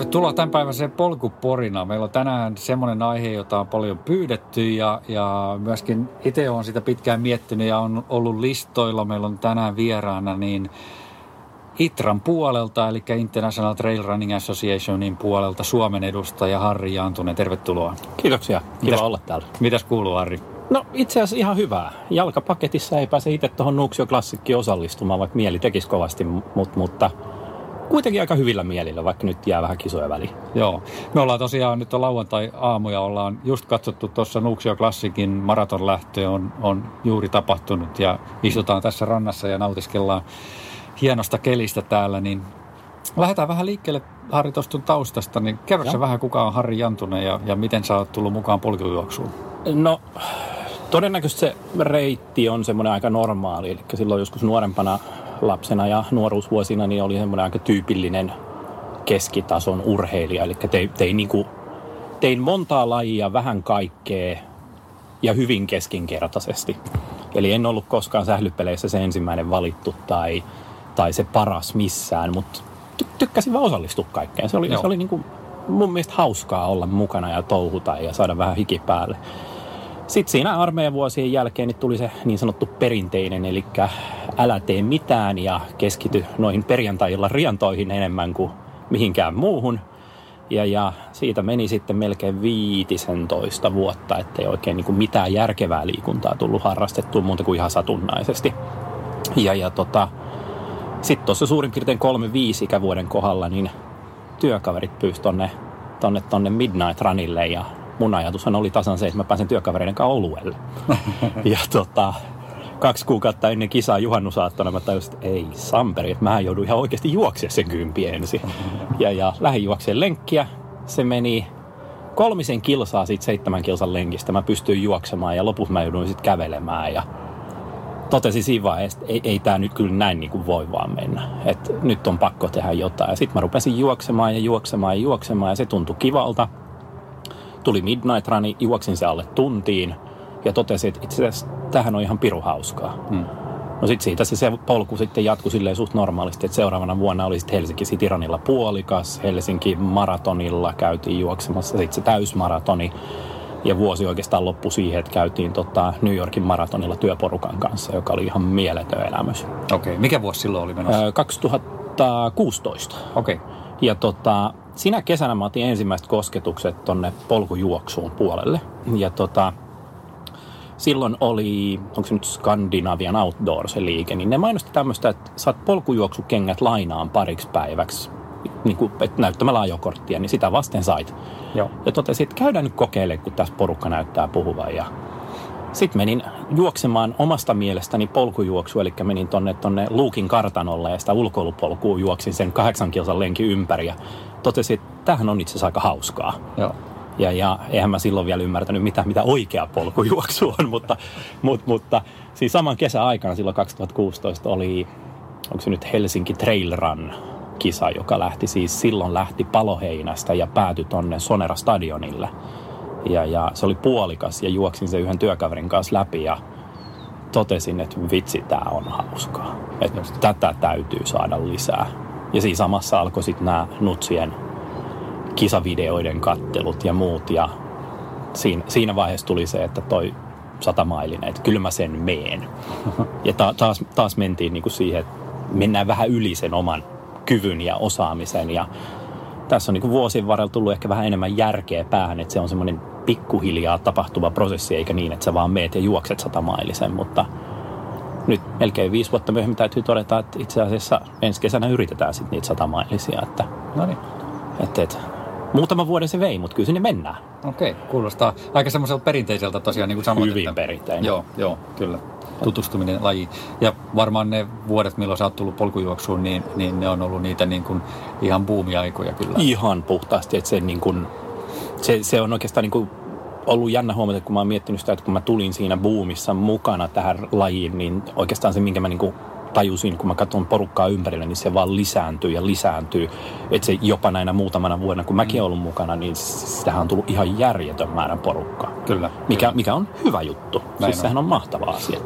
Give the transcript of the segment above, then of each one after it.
Tervetuloa tämän päiväiseen polkuporina. Meillä on tänään semmoinen aihe, jota on paljon pyydetty ja, ja myöskin itse olen sitä pitkään miettinyt ja on ollut listoilla. Meillä on tänään vieraana niin ITRAN puolelta, eli International Trail Running Associationin puolelta Suomen edustaja Harri Jaantunen. Tervetuloa. Kiitoksia. Kiva mitäs, olla täällä. Mitäs kuuluu Harri? No itse asiassa ihan hyvää. Jalkapaketissa ei pääse itse tuohon Nuuksio Klassikkiin osallistumaan, vaikka mieli tekisi kovasti, mutta, mutta kuitenkin aika hyvillä mielillä, vaikka nyt jää vähän kisoja väliin. Joo. Me ollaan tosiaan nyt on lauantai-aamu ja ollaan just katsottu tuossa Nuuksio Klassikin maratonlähtö on, on juuri tapahtunut ja istutaan tässä rannassa ja nautiskellaan hienosta kelistä täällä, niin lähdetään vähän liikkeelle Harri tuosta taustasta, niin kerro vähän kuka on Harri Jantunen ja, ja miten sä oot tullut mukaan polkujuoksuun? No todennäköisesti se reitti on semmoinen aika normaali, eli silloin joskus nuorempana lapsena ja nuoruusvuosina niin oli semmoinen aika tyypillinen keskitason urheilija. Eli tein, tein, niin kuin, tein montaa lajia, vähän kaikkea ja hyvin keskinkertaisesti. Eli en ollut koskaan sählypeleissä se ensimmäinen valittu tai, tai se paras missään, mutta ty- tykkäsin vaan osallistua kaikkeen. Se oli, se oli niin kuin mun mielestä hauskaa olla mukana ja touhuta ja saada vähän hiki päälle. Sitten siinä armeijan vuosien jälkeen niin tuli se niin sanottu perinteinen, eli älä tee mitään ja keskity noihin perjantailla riantoihin enemmän kuin mihinkään muuhun. Ja, ja siitä meni sitten melkein viitisentoista vuotta, ettei oikein niin kuin mitään järkevää liikuntaa tullut harrastettua muuta kuin ihan satunnaisesti. Ja, ja tota, sitten tuossa suurin piirtein kolme viisi ikävuoden kohdalla, niin työkaverit pyysi tonne, tonne, tonne Midnight Runille ja mun ajatushan oli tasan se, että mä pääsen työkavereiden kanssa oluelle. ja tota, kaksi kuukautta ennen kisaa juhannusaattona mä tajusin, että ei samperi, että mä joudun ihan oikeasti juoksemaan sen kympi ensin. Ja, ja lähdin juokseen lenkkiä. Se meni kolmisen kilsaa siitä seitsemän kilsan lenkistä. Mä pystyin juoksemaan ja lopussa mä jouduin sitten kävelemään. Ja totesin siinä vaiheessa, että ei, ei tämä nyt kyllä näin niin kuin voi vaan mennä. Että nyt on pakko tehdä jotain. Sitten mä rupesin juoksemaan ja juoksemaan ja juoksemaan ja se tuntui kivalta. Tuli Midnight Runi, juoksin se alle tuntiin ja totesin, että itse asiassa tämähän on ihan piru hauskaa. Hmm. No sitten siitä se, se polku sitten jatkui silleen suht normaalisti, että seuraavana vuonna oli sitten Helsinki City Runilla puolikas, Helsinki maratonilla käytiin juoksemassa sitten se täysmaratoni. Ja vuosi oikeastaan loppui siihen, että käytiin tota New Yorkin maratonilla työporukan kanssa, joka oli ihan mieletön elämys. Okei, okay. mikä vuosi silloin oli menossa? 2016. Okei. Okay. Ja tota, sinä kesänä mä otin ensimmäiset kosketukset tonne polkujuoksuun puolelle. Ja tota, silloin oli, onko se nyt Scandinavian Outdoor se liike, niin ne mainosti tämmöistä, että saat polkujuoksukengät lainaan pariksi päiväksi niin kuin, että näyttämällä ajokorttia, niin sitä vasten sait. Joo. Ja totesin, että käydään nyt kokeilemaan, kun tässä porukka näyttää puhuvan. Ja sitten menin juoksemaan omasta mielestäni polkujuoksu, eli menin tonne, tonne Luukin kartanolle ja sitä ulkoilupolkua juoksin sen kahdeksan kilsan lenki ympäri. Ja totesin, että tämähän on itse asiassa aika hauskaa. Joo. Ja, ja eihän mä silloin vielä ymmärtänyt, mitä, mitä oikea polkujuoksu on, mutta, mutta, mutta siis saman kesän aikana silloin 2016 oli, onko se nyt Helsinki Trail Run kisa, joka lähti siis silloin lähti Paloheinästä ja päätyi tonne Sonera Stadionille. Ja, ja se oli puolikas ja juoksin sen yhden työkaverin kanssa läpi ja totesin, että vitsi, tämä on hauskaa. Että tätä täytyy saada lisää. Ja siinä samassa alkoi sitten nämä Nutsien kisavideoiden kattelut ja muut. Ja siinä, siinä vaiheessa tuli se, että toi satamailinen, että kyllä mä sen meen. Ja ta, taas, taas mentiin niin kuin siihen, että mennään vähän yli sen oman kyvyn ja osaamisen. Ja tässä on niin kuin vuosien varrella tullut ehkä vähän enemmän järkeä päähän, että se on semmoinen pikkuhiljaa tapahtuva prosessi, eikä niin, että sä vaan meet ja juokset satamailisen, mutta nyt melkein viisi vuotta myöhemmin täytyy todeta, että itse asiassa ensi kesänä yritetään sitten niitä satamailisia, että, no niin. että, että muutama vuoden se vei, mutta kyllä sinne mennään. Okei, kuulostaa aika semmoiselta perinteiseltä tosiaan, niin kuin sanoit. Hyvin että, perinteinen. Joo, joo, kyllä. Tutustuminen lajiin. Ja varmaan ne vuodet, milloin sä oot tullut polkujuoksuun, niin, niin ne on ollut niitä niin kuin ihan buumiaikoja kyllä. Ihan puhtaasti, että se, niin kuin, se, se on oikeastaan niin kuin ollut jännä huomata, kun mä oon miettinyt sitä, että kun mä tulin siinä buumissa mukana tähän lajiin, niin oikeastaan se, minkä mä niin kuin tajusin, kun mä katson porukkaa ympärillä, niin se vaan lisääntyy ja lisääntyy. Että se jopa näinä muutamana vuonna, kun mäkin olen ollut mukana, niin sitähän on tullut ihan järjetön määrän porukkaa. Kyllä. Mikä, kyllä. mikä on hyvä juttu. Näin siis on. sehän on mahtava asia.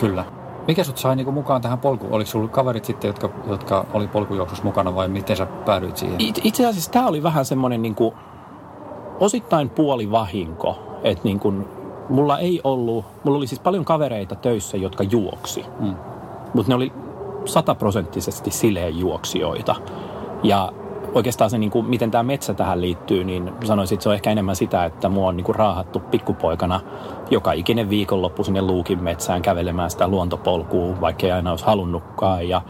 Kyllä. Mikä sut sai niinku mukaan tähän polkuun? Oliko sulla kaverit sitten, jotka, jotka oli polkujuoksussa mukana vai miten sä päädyit siihen? It, itse asiassa tämä oli vähän semmoinen niinku, osittain puoli vahinko. Että niinku, mulla ei ollut, mulla oli siis paljon kavereita töissä, jotka juoksi. Mm. Mutta ne oli sataprosenttisesti sileen juoksijoita. Ja oikeastaan se, niin kuin, miten tämä metsä tähän liittyy, niin sanoisin, että se on ehkä enemmän sitä, että mua on niin kuin raahattu pikkupoikana joka ikinen viikonloppu sinne Luukin metsään kävelemään sitä luontopolkua, vaikka ei aina olisi halunnutkaan. Ja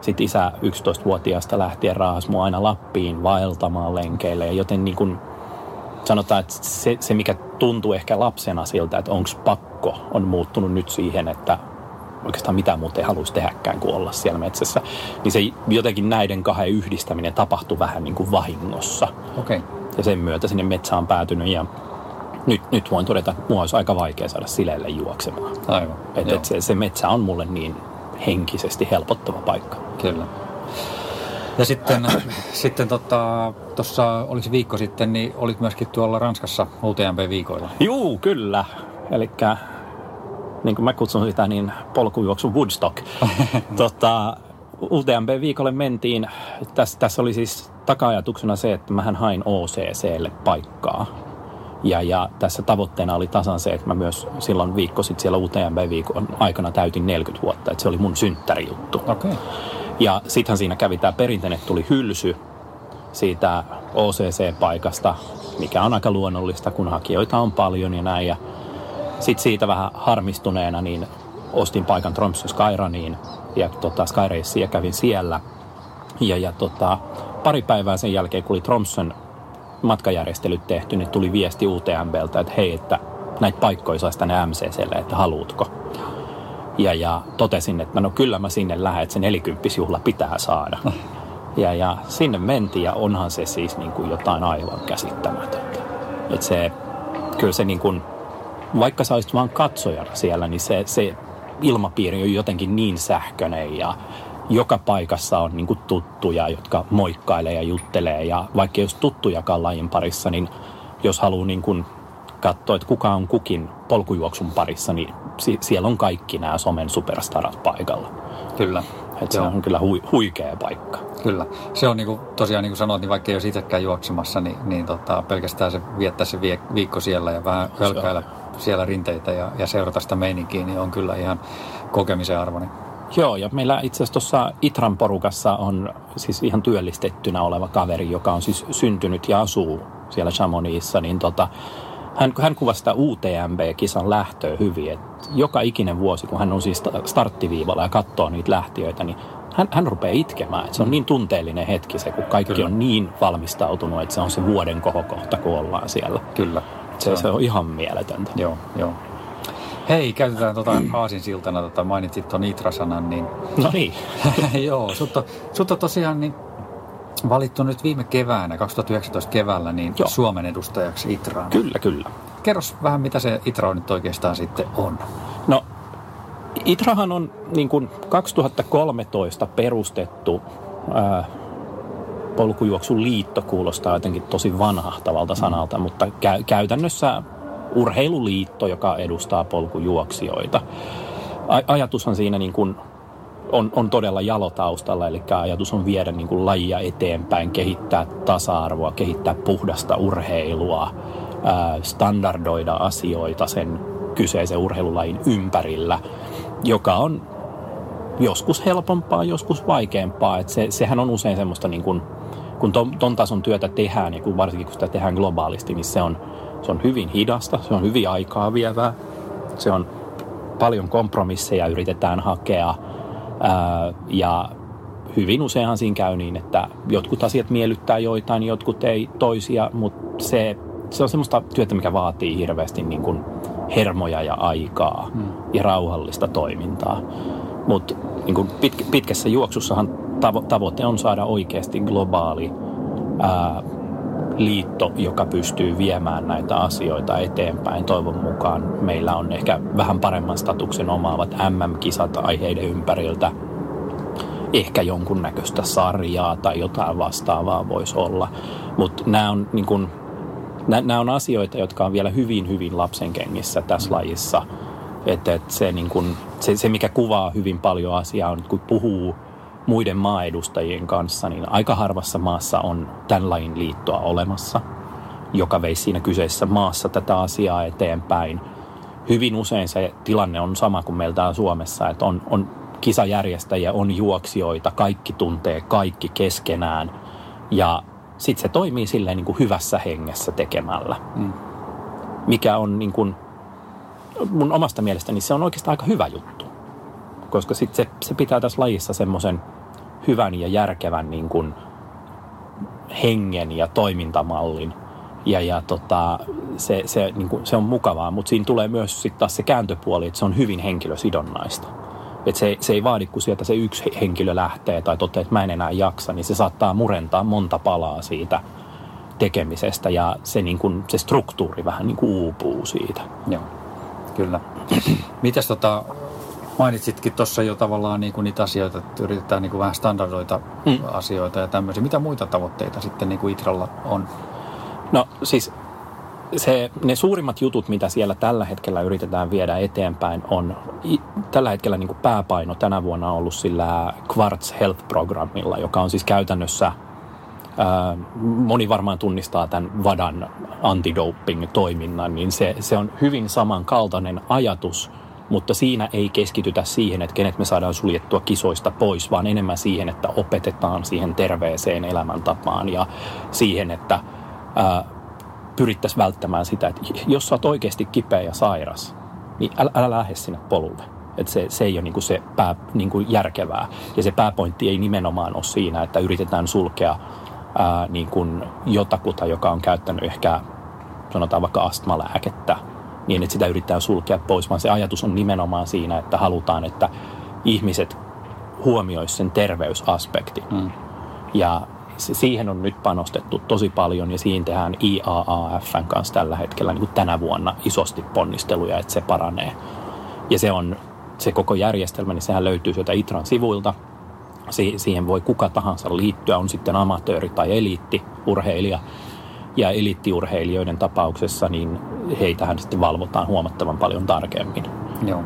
sitten isä 11-vuotiaasta lähtien raahas mua aina Lappiin vaeltamaan lenkeille. Joten niin kuin sanotaan, että se, se, mikä tuntuu ehkä lapsena siltä, että onko pakko, on muuttunut nyt siihen, että oikeastaan mitään muuta ei haluaisi tehdäkään kuin olla siellä metsässä. Niin se jotenkin näiden kahden yhdistäminen tapahtui vähän niin kuin vahingossa. Okay. Ja sen myötä sinne metsään päätynyt ja nyt, nyt voin todeta, että mua olisi aika vaikea saada sileille juoksemaan. Aivan. Et, et se, se metsä on mulle niin henkisesti helpottava paikka. Kyllä. Ja sitten, sitten tuossa, tota, olisi viikko sitten, niin olit myöskin tuolla Ranskassa UTMP-viikoilla. Juu, kyllä. Eli niin kuin mä kutsun sitä, niin polkujuoksu Woodstock. tota, UTMB-viikolle mentiin. Tässä, tässä oli siis taka-ajatuksena se, että mähän hain OCClle paikkaa. Ja, ja tässä tavoitteena oli tasan se, että mä myös silloin viikko sitten siellä UTMB-viikon aikana täytin 40 vuotta. Että se oli mun synttärijuttu. Okay. Ja sittenhän siinä kävi tämä perinteinen tuli hylsy siitä OCC-paikasta, mikä on aika luonnollista, kun hakijoita on paljon ja näin. Ja sitten siitä vähän harmistuneena niin ostin paikan Tromsø Skyraniin ja tota, Skyracea kävin siellä. Ja, ja tota, pari päivää sen jälkeen, kun oli Tromsön matkajärjestelyt tehty, niin tuli viesti UTMBltä, että hei, että näitä paikkoja saisi tänne MCClle, että haluutko. Ja, ja totesin, että no kyllä mä sinne lähden, että se nelikymppisjuhla pitää saada. Ja, ja sinne mentiin ja onhan se siis niin kuin jotain aivan käsittämätöntä. Että se, kyllä se niin kuin, vaikka sä olisit vaan katsojana siellä, niin se, se ilmapiiri on jotenkin niin sähköinen ja joka paikassa on niin tuttuja, jotka moikkailee ja juttelee. Ja vaikka jos tuttujakaan lajin parissa, niin jos haluaa niin kuin katsoa, että kuka on kukin polkujuoksun parissa, niin si- siellä on kaikki nämä somen superstarat paikalla. Kyllä. Että se on kyllä hui, huikea paikka. Kyllä. Se on niin kuin, tosiaan niin kuin sanoit, niin vaikka ei olisi itsekään juoksemassa, niin, niin tota, pelkästään se viettää se viikko siellä ja vähän hölkäillä siellä rinteitä ja, ja seurata sitä meininkiä, niin on kyllä ihan kokemisen arvoinen. Joo, ja meillä itse asiassa tuossa Itran porukassa on siis ihan työllistettynä oleva kaveri, joka on siis syntynyt ja asuu siellä Chamonixissa, niin tota, hän, hän kuvasi sitä UTMB-kisan lähtöä hyvin, että joka ikinen vuosi, kun hän on siis starttiviivalla ja katsoo niitä lähtiöitä, niin hän, hän rupeaa itkemään. Että se on niin tunteellinen hetki se, kun kaikki Kyllä. on niin valmistautunut, että se on se vuoden kohokohta, kun ollaan siellä. Kyllä. Se, se on ihan mieletöntä. Joo, joo. Hei, käytetään tuota aasinsiltana, tota, mainitsit tuon Itra-sanan, niin... No niin. joo, sut on, sut on tosiaan niin valittu nyt viime keväänä, 2019 keväällä, niin joo. Suomen edustajaksi Itraan. Kyllä, kyllä. Kerros vähän, mitä se Itra nyt oikeastaan sitten on. No, Itrahan on niin kuin 2013 perustettu ää, polkujuoksun liitto kuulostaa jotenkin tosi vanhahtavalta sanalta, mm. mutta kä- käytännössä urheiluliitto, joka edustaa polkujuoksijoita. A- ajatushan siinä niin kuin on, on todella jalotaustalla, eli ajatus on viedä niin kuin lajia eteenpäin, kehittää tasa-arvoa, kehittää puhdasta urheilua, ää, standardoida asioita sen kyseisen urheilulajin ympärillä, joka on joskus helpompaa, joskus vaikeampaa. Et se, sehän on usein semmoista niin kuin kun ton, ton tason työtä tehdään, niin kun varsinkin kun sitä tehdään globaalisti, niin se on, se on hyvin hidasta, se on hyvin aikaa vievää, se on paljon kompromisseja yritetään hakea ää, ja hyvin useinhan siinä käy niin, että jotkut asiat miellyttää joitain, jotkut ei toisia, mutta se, se on semmoista työtä, mikä vaatii hirveästi niin kuin hermoja ja aikaa hmm. ja rauhallista toimintaa. Mutta niin pit, pitkässä juoksussahan tavo- tavoite on saada oikeasti globaali ää, liitto, joka pystyy viemään näitä asioita eteenpäin. Toivon mukaan meillä on ehkä vähän paremman statuksen omaavat MM-kisat aiheiden ympäriltä. Ehkä jonkunnäköistä sarjaa tai jotain vastaavaa voisi olla. Mutta nämä on, niin kun, nämä on asioita, jotka on vielä hyvin, hyvin lapsen kengissä tässä lajissa. Että, että se, niin kun, se, se, mikä kuvaa hyvin paljon asiaa, on, kun puhuu muiden maaedustajien kanssa, niin aika harvassa maassa on tämän lain liittoa olemassa, joka veisi siinä kyseisessä maassa tätä asiaa eteenpäin. Hyvin usein se tilanne on sama kuin meillä täällä Suomessa, että on, on kisajärjestäjiä, on juoksijoita, kaikki tuntee kaikki keskenään ja sitten se toimii silleen niin kuin hyvässä hengessä tekemällä. Mm. Mikä on niin kuin, mun omasta mielestäni se on oikeastaan aika hyvä juttu. Koska sit se, se pitää tässä lajissa semmoisen hyvän ja järkevän niin kuin hengen ja toimintamallin. Ja, ja tota, se, se, niin kuin, se on mukavaa, mutta siinä tulee myös sitten taas se kääntöpuoli, että se on hyvin henkilösidonnaista. Et se, se ei vaadi, kun sieltä se yksi henkilö lähtee tai toteaa, että mä en enää jaksa, niin se saattaa murentaa monta palaa siitä tekemisestä ja se, niin kuin, se struktuuri vähän niin kuin uupuu siitä. Joo, kyllä. Mitäs tota, mainitsitkin tuossa jo tavallaan niin kuin niitä asioita, että yritetään niin kuin vähän standardoita mm. asioita ja tämmöisiä. Mitä muita tavoitteita sitten niin kuin Itralla on? No siis se, ne suurimmat jutut, mitä siellä tällä hetkellä yritetään viedä eteenpäin, on tällä hetkellä niin kuin pääpaino tänä vuonna on ollut sillä Quartz Health-programmilla, joka on siis käytännössä, ää, moni varmaan tunnistaa tämän VADAN antidoping-toiminnan, niin se, se on hyvin samankaltainen ajatus, mutta siinä ei keskitytä siihen, että kenet me saadaan suljettua kisoista pois, vaan enemmän siihen, että opetetaan siihen terveeseen elämäntapaan ja siihen, että ää, pyrittäisiin välttämään sitä, että jos sä oot oikeasti kipeä ja sairas, niin älä, älä lähde sinne polulle. Että se, se ei ole niin se pää, niin kuin järkevää. Ja se pääpointti ei nimenomaan ole siinä, että yritetään sulkea ää, niin kuin jotakuta, joka on käyttänyt ehkä sanotaan vaikka astmalääkettä, niin että sitä yritetään sulkea pois, vaan se ajatus on nimenomaan siinä, että halutaan, että ihmiset huomioisivat sen terveysaspektin. Mm. Ja siihen on nyt panostettu tosi paljon ja siihen tehdään IAAFn kanssa tällä hetkellä niin kuin tänä vuonna isosti ponnisteluja, että se paranee. Ja se on se koko järjestelmä, niin sehän löytyy sieltä ITRAN sivuilta. Si- siihen voi kuka tahansa liittyä, on sitten amatööri tai eliittiurheilija. Ja eliittiurheilijoiden tapauksessa, niin heitähän sitten valvotaan huomattavan paljon tarkemmin. Joo.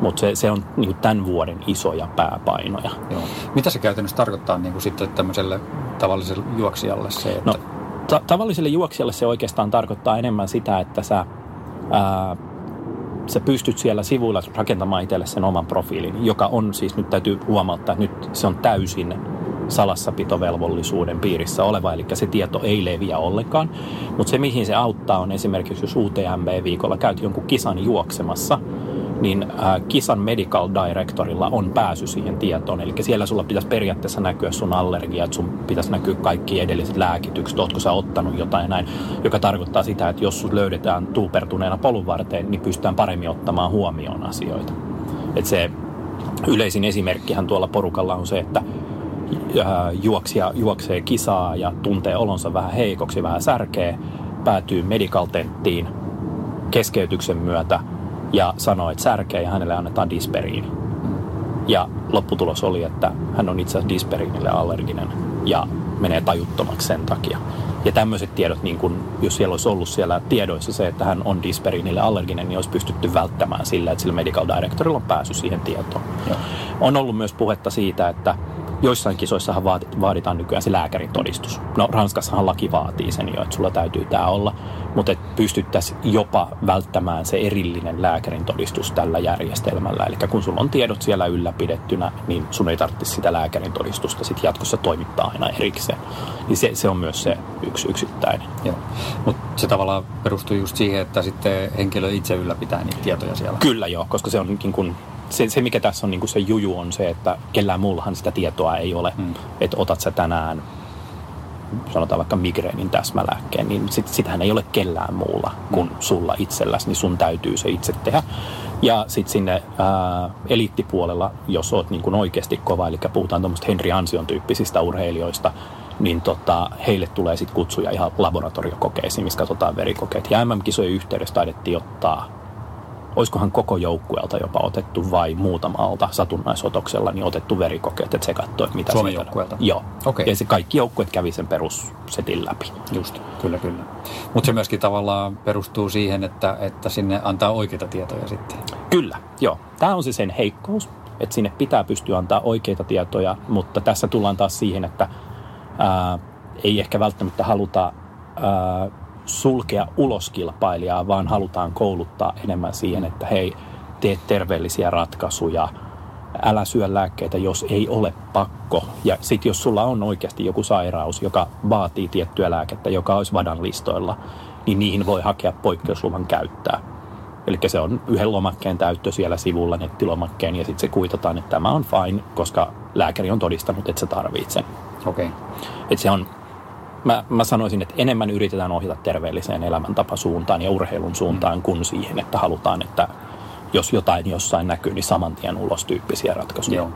Mutta se, se on niin kuin tämän vuoden isoja pääpainoja. Joo. Mitä se käytännössä tarkoittaa niin kuin sitten tämmöiselle tavalliselle juoksijalle se, että... No, ta- tavalliselle juoksijalle se oikeastaan tarkoittaa enemmän sitä, että sä, ää, sä pystyt siellä sivuilla rakentamaan itselle sen oman profiilin, joka on siis, nyt täytyy huomauttaa, että nyt se on täysin salassapitovelvollisuuden piirissä oleva, eli se tieto ei leviä ollenkaan. Mutta se, mihin se auttaa, on esimerkiksi, jos UTMB-viikolla käyt jonkun kisan juoksemassa, niin äh, kisan medical directorilla on pääsy siihen tietoon. Eli siellä sulla pitäisi periaatteessa näkyä sun allergiat, sun pitäisi näkyä kaikki edelliset lääkitykset, ootko sä ottanut jotain näin, joka tarkoittaa sitä, että jos sut löydetään tuupertuneena polun varteen, niin pystytään paremmin ottamaan huomioon asioita. Et se yleisin esimerkkihän tuolla porukalla on se, että juoksija juoksee kisaa ja tuntee olonsa vähän heikoksi, vähän särkee, päätyy medical tenttiin keskeytyksen myötä – ja sanoi, että särkeä ja hänelle annetaan disperiini. Ja lopputulos oli, että hän on itse asiassa disperiinille allerginen ja menee tajuttomaksi sen takia. Ja tämmöiset tiedot, niin kun, jos siellä olisi ollut siellä tiedoissa se, että hän on disperiinille allerginen, niin olisi pystytty välttämään sillä, että sillä medical directorilla on päässyt siihen tietoon. Ja. On ollut myös puhetta siitä, että joissain kisoissahan vaaditaan nykyään se lääkärin todistus. No Ranskassahan laki vaatii sen jo, että sulla täytyy tämä olla, mutta et pystyttäisiin jopa välttämään se erillinen lääkärin todistus tällä järjestelmällä. Eli kun sulla on tiedot siellä ylläpidettynä, niin sun ei tarvitse sitä lääkärin todistusta sit jatkossa toimittaa aina erikseen. Niin se, se on myös se yksi yksittäinen. Joo. Mutta se tavallaan perustuu just siihen, että sitten henkilö itse ylläpitää niitä tietoja siellä. Kyllä joo, koska se on niin kuin se, se, mikä tässä on niin kuin se juju on se, että kellään muullahan sitä tietoa ei ole. Hmm. Että otat sä tänään sanotaan vaikka migreenin täsmälääkkeen, niin sit, sitähän ei ole kellään muulla kuin hmm. sulla itselläsi, niin sun täytyy se itse tehdä. Ja sitten sinne ää, eliittipuolella, jos oot niin kuin oikeasti kova, eli puhutaan tuommoista Henri Ansion tyyppisistä urheilijoista, niin tota, heille tulee sitten kutsuja ihan laboratoriokokeisiin, missä katsotaan verikokeet. Ja MM-kisojen yhteydessä taidettiin ottaa olisikohan koko joukkueelta jopa otettu vai muutamalta satunnaisotoksella niin otettu verikokeet, että se katsoi, että mitä Suomen joukkueelta? Joo. Okei. Ja se kaikki joukkueet kävi sen perussetin läpi. Just, kyllä, kyllä. Mutta se myöskin tavallaan perustuu siihen, että, että sinne antaa oikeita tietoja sitten. Kyllä, joo. Tämä on se sen heikkous, että sinne pitää pystyä antaa oikeita tietoja, mutta tässä tullaan taas siihen, että ää, ei ehkä välttämättä haluta ää, sulkea ulos kilpailijaa, vaan halutaan kouluttaa enemmän siihen, että hei, tee terveellisiä ratkaisuja, älä syö lääkkeitä, jos ei ole pakko. Ja sitten jos sulla on oikeasti joku sairaus, joka vaatii tiettyä lääkettä, joka olisi vadan listoilla, niin niihin voi hakea poikkeusluvan käyttää. Eli se on yhden lomakkeen täyttö siellä sivulla, nettilomakkeen, ja sitten se kuitataan, että tämä on fine, koska lääkäri on todistanut, että sä tarvitset sen. Okei. Että se on, mä, mä sanoisin, että enemmän yritetään ohjata terveelliseen elämäntapasuuntaan ja urheilun suuntaan kuin siihen, että halutaan, että jos jotain jossain näkyy, niin saman tien ulos tyyppisiä ratkaisuja. Joo.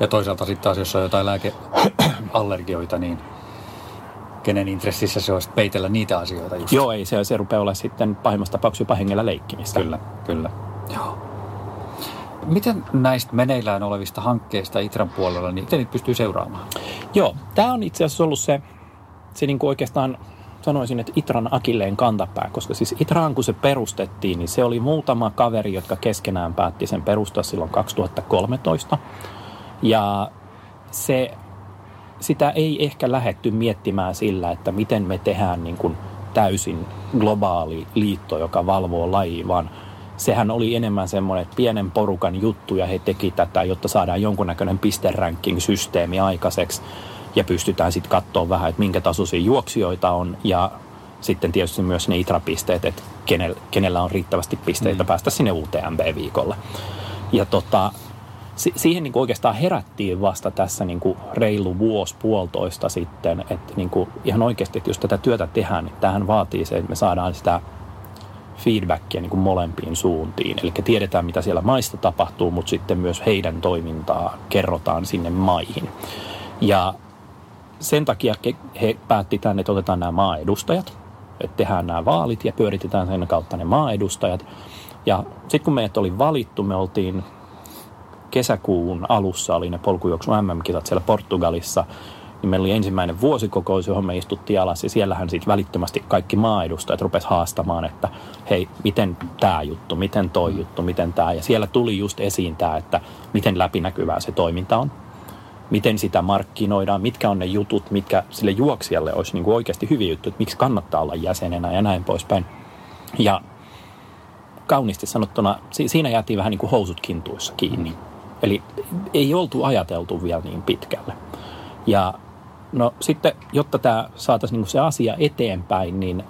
Ja toisaalta sitten taas, jos on jotain lääkeallergioita, niin kenen intressissä se olisi peitellä niitä asioita just. Joo, ei se, se rupeaa olla sitten pahimmassa tapauksessa jopa hengellä leikkimistä. Kyllä, kyllä. Joo. Miten näistä meneillään olevista hankkeista Itran puolella, niin miten niitä pystyy seuraamaan? Joo, tämä on itse asiassa ollut se, se niin kuin oikeastaan sanoisin, että Itran akilleen kantapää, koska siis Itraan kun se perustettiin, niin se oli muutama kaveri, jotka keskenään päätti sen perustaa silloin 2013. Ja se, sitä ei ehkä lähetty miettimään sillä, että miten me tehdään niin kuin täysin globaali liitto, joka valvoo lajia, vaan sehän oli enemmän semmoinen pienen porukan juttu ja he teki tätä, jotta saadaan jonkunnäköinen pisteranking-systeemi aikaiseksi pystytään sitten katsoa vähän, että minkä tasoisia juoksijoita on ja sitten tietysti myös ne ITRA-pisteet, että kenellä, kenellä on riittävästi pisteitä mm. päästä sinne UTMB-viikolle. Ja tota, si- siihen niin oikeastaan herättiin vasta tässä niin kuin reilu vuosi puolitoista sitten, että niin kuin ihan oikeasti, että jos tätä työtä tehdään, niin tähän vaatii se, että me saadaan sitä feedbackia niin kuin molempiin suuntiin. Eli tiedetään, mitä siellä maista tapahtuu, mutta sitten myös heidän toimintaa kerrotaan sinne maihin. Ja sen takia he päätti tänne, että otetaan nämä maaedustajat, että tehdään nämä vaalit ja pyöritetään sen kautta ne maaedustajat. Ja sitten kun meidät oli valittu, me oltiin kesäkuun alussa, oli ne polkujuoksu MM-kisat siellä Portugalissa, niin meillä oli ensimmäinen vuosikokous, johon me istuttiin alas ja siellähän sitten välittömästi kaikki maaedustajat rupes haastamaan, että hei, miten tämä juttu, miten toi juttu, miten tämä. Ja siellä tuli just esiin tämä, että miten läpinäkyvää se toiminta on miten sitä markkinoidaan, mitkä on ne jutut, mitkä sille juoksijalle olisi niin kuin oikeasti hyviä juttuja, että miksi kannattaa olla jäsenenä ja näin poispäin. Ja kauniisti sanottuna, si- siinä jäätiin vähän niin kuin housut kintuissa kiinni. Eli ei oltu ajateltu vielä niin pitkälle. Ja no sitten, jotta tämä saataisiin niin se asia eteenpäin, niin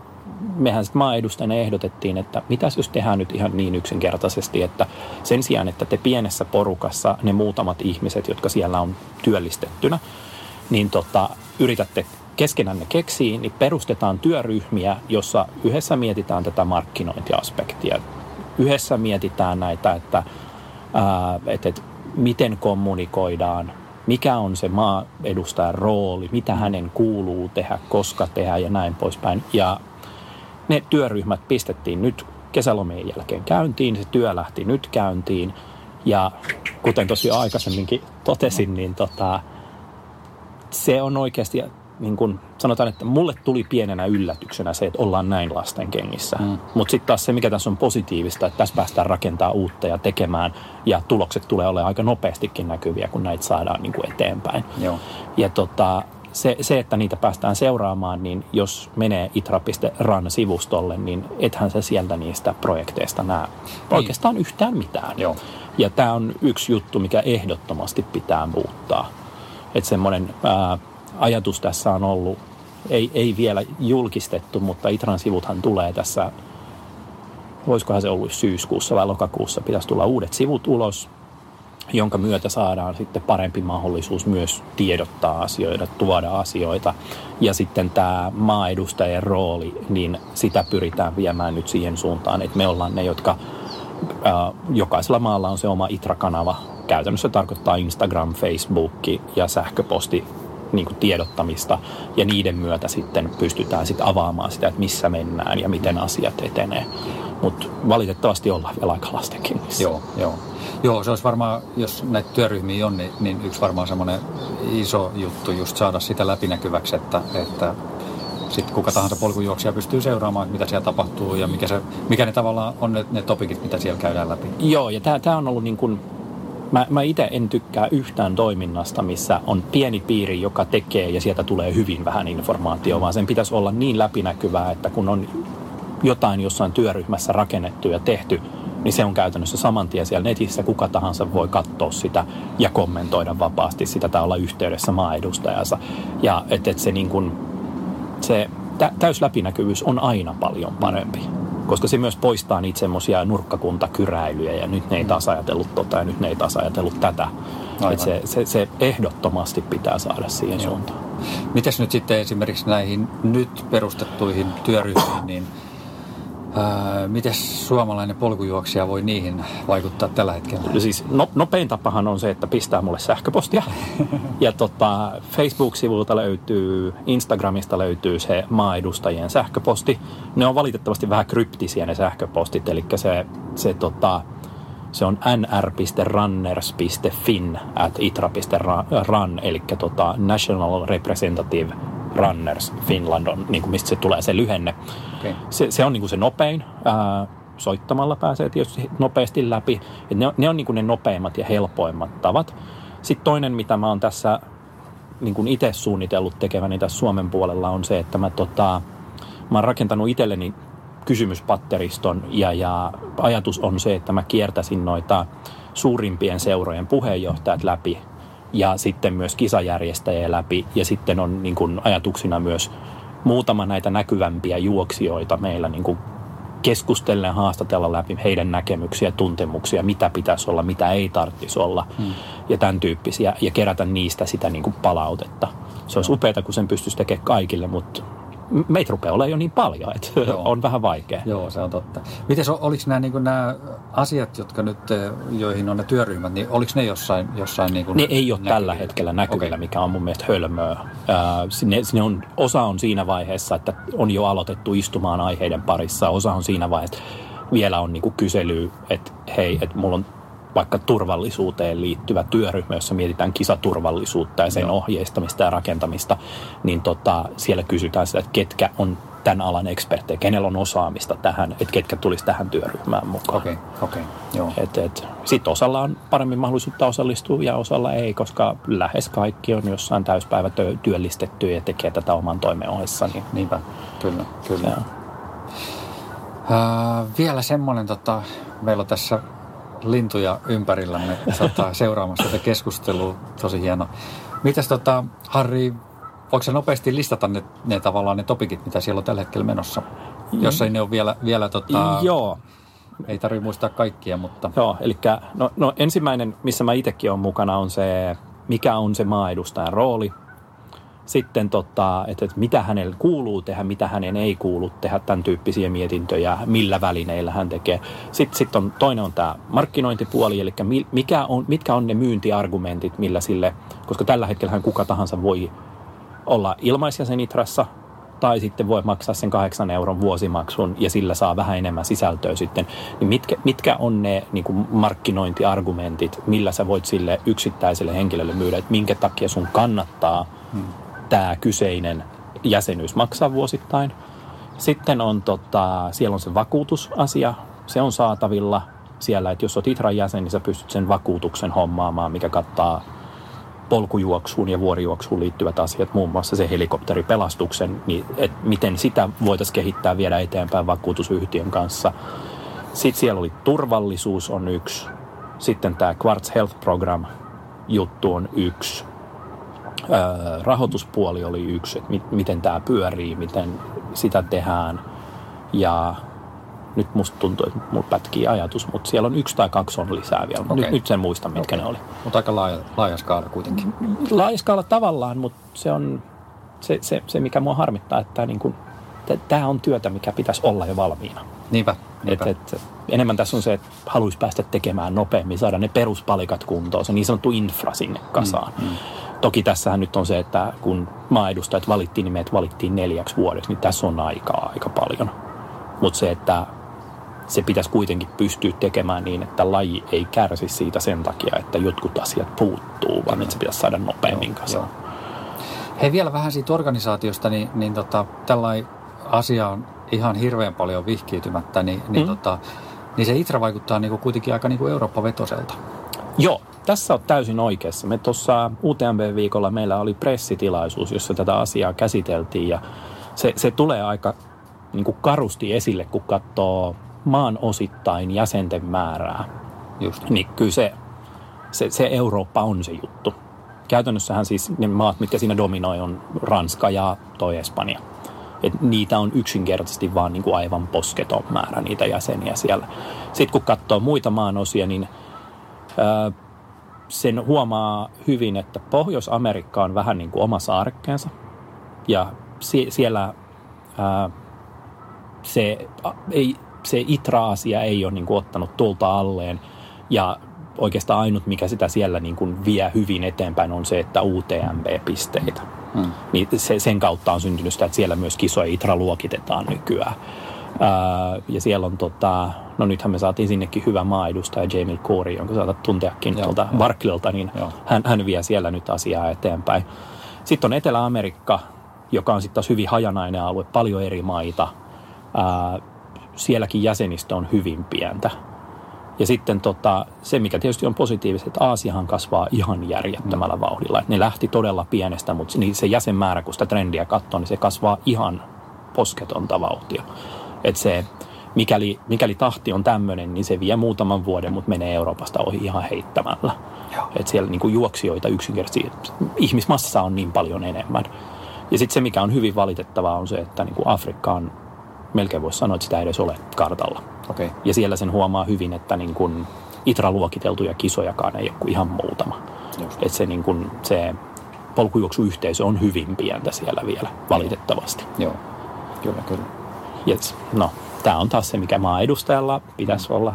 mehän sitten maaedustajana ehdotettiin, että mitäs jos tehdään nyt ihan niin yksinkertaisesti, että sen sijaan, että te pienessä porukassa, ne muutamat ihmiset, jotka siellä on työllistettynä, niin tota, yritätte keskenänne keksiä, niin perustetaan työryhmiä, jossa yhdessä mietitään tätä markkinointiaspektia. Yhdessä mietitään näitä, että, ää, että, että miten kommunikoidaan, mikä on se maaedustajan rooli, mitä hänen kuuluu tehdä, koska tehdä ja näin poispäin. Ja ne työryhmät pistettiin nyt kesälomien jälkeen käyntiin, se työ lähti nyt käyntiin. Ja kuten tosiaan aikaisemminkin totesin, niin tota, se on oikeasti, niin kuin sanotaan, että mulle tuli pienenä yllätyksenä se, että ollaan näin lasten kengissä. Mm. Mutta sitten taas se, mikä tässä on positiivista, että tässä päästään rakentaa uutta ja tekemään, ja tulokset tulee olemaan aika nopeastikin näkyviä, kun näitä saadaan niin kuin eteenpäin. Joo. Ja tota, se, se, että niitä päästään seuraamaan, niin jos menee itra.ran-sivustolle, niin ethän sä sieltä niistä projekteista näe oikeastaan yhtään mitään. Joo. Ja tämä on yksi juttu, mikä ehdottomasti pitää muuttaa. Että semmoinen ää, ajatus tässä on ollut, ei, ei vielä julkistettu, mutta Itran sivuthan tulee tässä, voisikohan se ollut syyskuussa vai lokakuussa, pitäisi tulla uudet sivut ulos, jonka myötä saadaan sitten parempi mahdollisuus myös tiedottaa asioita, tuoda asioita. Ja sitten tämä maaedustajien rooli, niin sitä pyritään viemään nyt siihen suuntaan, että me ollaan ne, jotka jokaisella maalla on se oma ITRA-kanava. Käytännössä tarkoittaa Instagram, Facebook ja sähköposti niin kuin tiedottamista ja niiden myötä sitten pystytään sitten avaamaan sitä, että missä mennään ja miten asiat etenee. Mutta valitettavasti ollaan vielä aika lastenkin. Joo, joo. Joo, se olisi varmaan, jos näitä työryhmiä on, niin, niin yksi varmaan semmoinen iso juttu just saada sitä läpinäkyväksi, että, että sitten kuka tahansa polkujuoksija pystyy seuraamaan, mitä siellä tapahtuu ja mikä, se, mikä ne tavallaan on ne, ne topikit, mitä siellä käydään läpi. Joo, ja tämä on ollut niin kuin Mä, mä itse en tykkää yhtään toiminnasta, missä on pieni piiri, joka tekee ja sieltä tulee hyvin vähän informaatiota, vaan sen pitäisi olla niin läpinäkyvää, että kun on jotain jossain työryhmässä rakennettu ja tehty, niin se on käytännössä saman tien siellä netissä. Kuka tahansa voi katsoa sitä ja kommentoida vapaasti sitä tai olla yhteydessä maaedustajansa. Ja että et se, niin kun, se tä, täys läpinäkyvyys on aina paljon parempi koska se myös poistaa niitä semmoisia nurkkakuntakyräilyjä ja nyt ne ei taas ajatellut tota ja nyt ne ei taas ajatellut tätä. että se, se, se ehdottomasti pitää saada siihen Joo. suuntaan. Mites nyt sitten esimerkiksi näihin nyt perustettuihin työryhmiin, niin miten suomalainen polkujuoksija voi niihin vaikuttaa tällä hetkellä? No siis no, nopein tapahan on se, että pistää mulle sähköpostia. ja tota, Facebook-sivulta löytyy, Instagramista löytyy se maaedustajien sähköposti. Ne on valitettavasti vähän kryptisiä ne sähköpostit, eli se, se, tota, se on nr.runners.fin at itra.run, eli tota National Representative Runners Finland on, niin kuin mistä se tulee se lyhenne. Okay. Se, se on niin kuin se nopein. Ää, soittamalla pääsee tietysti nopeasti läpi. Et ne, ne on niin kuin ne nopeimmat ja helpoimmat tavat. Sitten toinen, mitä mä oon tässä niin kuin itse suunnitellut tekeväni tässä Suomen puolella on se, että mä, tota, mä oon rakentanut itselleni kysymyspatteriston ja, ja ajatus on se, että mä kiertäisin noita suurimpien seurojen puheenjohtajat läpi ja sitten myös kisajärjestäjiä läpi. Ja sitten on niin kuin myös muutama näitä näkyvämpiä juoksijoita meillä niin kuin keskustella ja haastatella läpi heidän näkemyksiä, tuntemuksia, mitä pitäisi olla, mitä ei tarvitsisi olla hmm. ja tämän tyyppisiä ja kerätä niistä sitä niin kuin palautetta. Se olisi upeaa, kun sen pystyisi tekemään kaikille, mutta meitä rupeaa olemaan jo niin paljon, että Joo. on vähän vaikea. Joo, se on totta. Miten oliko nämä, niin nämä asiat, jotka nyt, eh, joihin on ne työryhmät, niin oliko ne jossain, jossain niin kuin Ne ei ole näkyvillä? tällä hetkellä näkyvillä, okay. mikä on mun mielestä hölmöä. sinne, sinne on, osa on siinä vaiheessa, että on jo aloitettu istumaan aiheiden parissa. Osa on siinä vaiheessa, vielä on niin kuin kysely, että hei, että mulla on vaikka turvallisuuteen liittyvä työryhmä, jossa mietitään kisaturvallisuutta ja sen Joo. ohjeistamista ja rakentamista, niin tota, siellä kysytään sitä, että ketkä on tämän alan eksperttejä, kenellä on osaamista tähän, että ketkä tulisi tähän työryhmään mukaan. Okei, okay, okei, okay, joo. Sitten osalla on paremmin mahdollisuutta osallistua ja osalla ei, koska lähes kaikki on jossain täyspäivä työllistetty ja tekee tätä oman toimen ohessa. Niin... Niinpä, kyllä, kyllä. Uh, vielä semmoinen, tota, meillä on tässä lintuja ympärillämme tota, seuraamassa tätä keskustelua. Tosi hieno. Mitäs tota, Harri, voiko se nopeasti listata ne, ne tavallaan ne topikit, mitä siellä on tällä hetkellä menossa? Mm. Jos ei ne ole vielä, vielä tota, Joo. Ei tarvitse muistaa kaikkia, mutta... Joo, eli no, no ensimmäinen, missä mä itsekin olen mukana, on se, mikä on se maaedustajan rooli sitten tota, että, että mitä hänelle kuuluu tehdä, mitä hänen ei kuulu tehdä, tämän tyyppisiä mietintöjä, millä välineillä hän tekee. Sitten sit on, toinen on tämä markkinointipuoli, eli mikä on, mitkä on ne myyntiargumentit, millä sille, koska tällä hetkellä kuka tahansa voi olla ilmaisjäsen Itrassa, tai sitten voi maksaa sen kahdeksan euron vuosimaksun ja sillä saa vähän enemmän sisältöä sitten. Niin mitkä, mitkä on ne niin kuin markkinointiargumentit, millä sä voit sille yksittäiselle henkilölle myydä, että minkä takia sun kannattaa hmm tämä kyseinen jäsenyys maksaa vuosittain. Sitten on tota, siellä on se vakuutusasia, se on saatavilla siellä, että jos olet Itran jäsen, niin sä pystyt sen vakuutuksen hommaamaan, mikä kattaa polkujuoksuun ja vuorijuoksuun liittyvät asiat, muun muassa se helikopteripelastuksen, niin että miten sitä voitaisiin kehittää viedä eteenpäin vakuutusyhtiön kanssa. Sitten siellä oli turvallisuus on yksi, sitten tämä Quartz Health Program juttu on yksi, rahoituspuoli oli yksi, että mi- miten tämä pyörii, miten sitä tehdään. Ja nyt musta tuntuu, että mulla pätkii ajatus, mutta siellä on yksi tai kaksi on lisää vielä. Okay. Nyt, nyt sen muista, mitkä okay. ne oli. Mutta aika laaja, laaja skaala kuitenkin. Laaja skaala tavallaan, mutta se on se, se, se mikä mua harmittaa, että niin kuin, tämä on työtä, mikä pitäisi olla jo valmiina. Niinpä. niinpä. Et, et, enemmän tässä on se, että haluaisi päästä tekemään nopeammin, saada ne peruspalikat kuntoon, se niin sanottu infra sinne kasaan. Mm, mm. Toki tässähän nyt on se, että kun maaedustajat valittiin, niin meidät valittiin neljäksi vuodeksi, niin tässä on aikaa aika paljon. Mutta se, että se pitäisi kuitenkin pystyä tekemään niin, että laji ei kärsi siitä sen takia, että jotkut asiat puuttuu, vaan että se pitäisi saada nopeammin kasaan. Hei vielä vähän siitä organisaatiosta, niin, niin tota, tällainen asia on ihan hirveän paljon vihkiytymättä, niin, niin, mm. tota, niin se ITRA vaikuttaa niin kuin kuitenkin aika niin kuin Eurooppa-vetoselta. Joo, tässä on täysin oikeassa. Me tuossa UTMB-viikolla meillä oli pressitilaisuus, jossa tätä asiaa käsiteltiin ja se, se tulee aika niin kuin karusti esille, kun katsoo maan osittain jäsenten määrää. Just. Niin kyllä se, se, se Eurooppa on se juttu. Käytännössähän siis ne maat, mitkä siinä dominoi, on Ranska ja toi Espanja. Et niitä on yksinkertaisesti vaan niin kuin aivan posketon määrä niitä jäseniä siellä. Sitten kun katsoo muita maan osia, niin ää, sen huomaa hyvin, että Pohjois-Amerikka on vähän niin kuin oma saarekkeensa. Ja sie- siellä ää, se, ei, se ITRA-asia ei ole niin kuin ottanut tulta alleen. Ja oikeastaan ainut, mikä sitä siellä niin kuin vie hyvin eteenpäin, on se, että UTMB-pisteitä. Hmm. Niin se, sen kautta on syntynyt sitä, että siellä myös kisoja ITRA luokitetaan nykyään. Ää, ja siellä on tota, no nythän me saatiin sinnekin hyvä maaedustaja Jamie Corey, jonka saatat tunteakin Joo, tuolta Barklilta, niin hän, hän vie siellä nyt asiaa eteenpäin. Sitten on Etelä-Amerikka, joka on sitten taas hyvin hajanainen alue, paljon eri maita. Ää, sielläkin jäsenistö on hyvin pientä. Ja sitten tota, se, mikä tietysti on positiivista, että Aasiahan kasvaa ihan järjettömällä mm. vauhdilla. Et ne lähti todella pienestä, mutta niin se jäsenmäärä, kun sitä trendiä katsoo, niin se kasvaa ihan posketonta vauhtia. Et se, mikäli, mikäli tahti on tämmöinen, niin se vie muutaman vuoden, mutta menee Euroopasta ohi ihan heittämällä. Et siellä niin kuin juoksijoita yksinkertaisesti, ihmismassa on niin paljon enemmän. Ja sitten se, mikä on hyvin valitettavaa, on se, että niin kuin Afrikka on, melkein voisi sanoa, että sitä ei edes ole kartalla. Okay. Ja siellä sen huomaa hyvin, että niin kuin ITRA-luokiteltuja kisojakaan ei ole kuin ihan muutama. Että se, niin kuin, se polkujuoksuyhteisö on hyvin pientä siellä vielä, valitettavasti. Joo, kyllä, kyllä. Yes. No, tämä on taas se, mikä maa edustajalla pitäisi mm. olla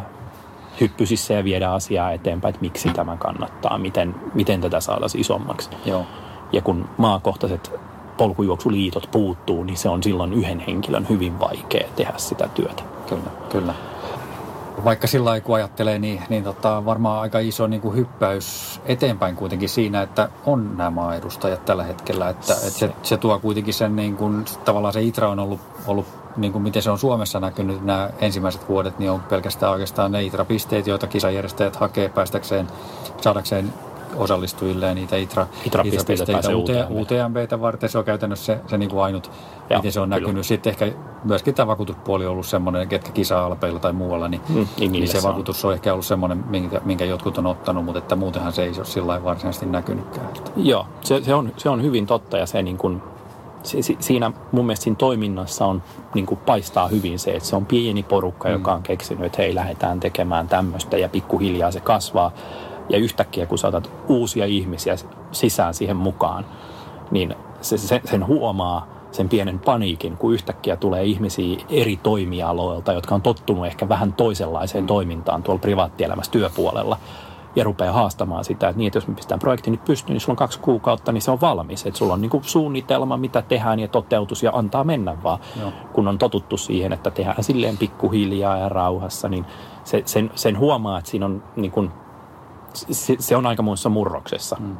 hyppysissä ja viedä asiaa eteenpäin, että miksi tämä kannattaa, miten, miten tätä saataisiin isommaksi. Joo. Ja kun maakohtaiset polkujuoksuliitot puuttuu, niin se on silloin yhden henkilön hyvin vaikea tehdä sitä työtä. Kyllä, kyllä. Vaikka sillä lailla kun ajattelee, niin, niin tota, varmaan aika iso niin kuin hyppäys eteenpäin kuitenkin siinä, että on nämä edustajat tällä hetkellä. Että, se, että se, se tuo kuitenkin sen, niin kuin, tavallaan se ITRA on ollut, ollut niin kuin miten se on Suomessa näkynyt nämä ensimmäiset vuodet, niin on pelkästään oikeastaan ne ITRA-pisteet, joita kisajärjestäjät hakee päästäkseen, saadakseen osallistujille niitä ITRA, ITRA-pisteitä, ITRA UTMB. UTMBtä varten. Se on käytännössä se, se niin kuin ainut, Joo, miten se on kyllä. näkynyt. Sitten ehkä myöskin tämä vakuutuspuoli on ollut semmoinen, ketkä kisa-alpeilla tai muualla, niin, mm, niin, niin se vakuutus on ehkä ollut semmoinen, minkä, minkä jotkut on ottanut, mutta että muutenhan se ei ole sillä varsinaisesti näkynytkään. Joo, se, se, on, se on hyvin totta ja se niin kuin siinä mun mielestä siinä toiminnassa on, niin kuin paistaa hyvin se, että se on pieni porukka, mm. joka on keksinyt, että hei, lähdetään tekemään tämmöistä ja pikkuhiljaa se kasvaa. Ja yhtäkkiä, kun saatat uusia ihmisiä sisään siihen mukaan, niin se, se, sen huomaa sen pienen paniikin, kun yhtäkkiä tulee ihmisiä eri toimialoilta, jotka on tottunut ehkä vähän toisenlaiseen mm. toimintaan tuolla privaattielämässä työpuolella ja rupeaa haastamaan sitä, että, niin, että jos me pistetään projekti nyt pystyyn, niin sulla on kaksi kuukautta, niin se on valmis. Että sulla on niin kuin suunnitelma, mitä tehdään ja toteutus ja antaa mennä vaan. Joo. Kun on totuttu siihen, että tehdään silleen pikkuhiljaa ja rauhassa, niin se, sen, sen huomaa, että siinä on niin kuin, se, se on aikamoissa murroksessa. Mm.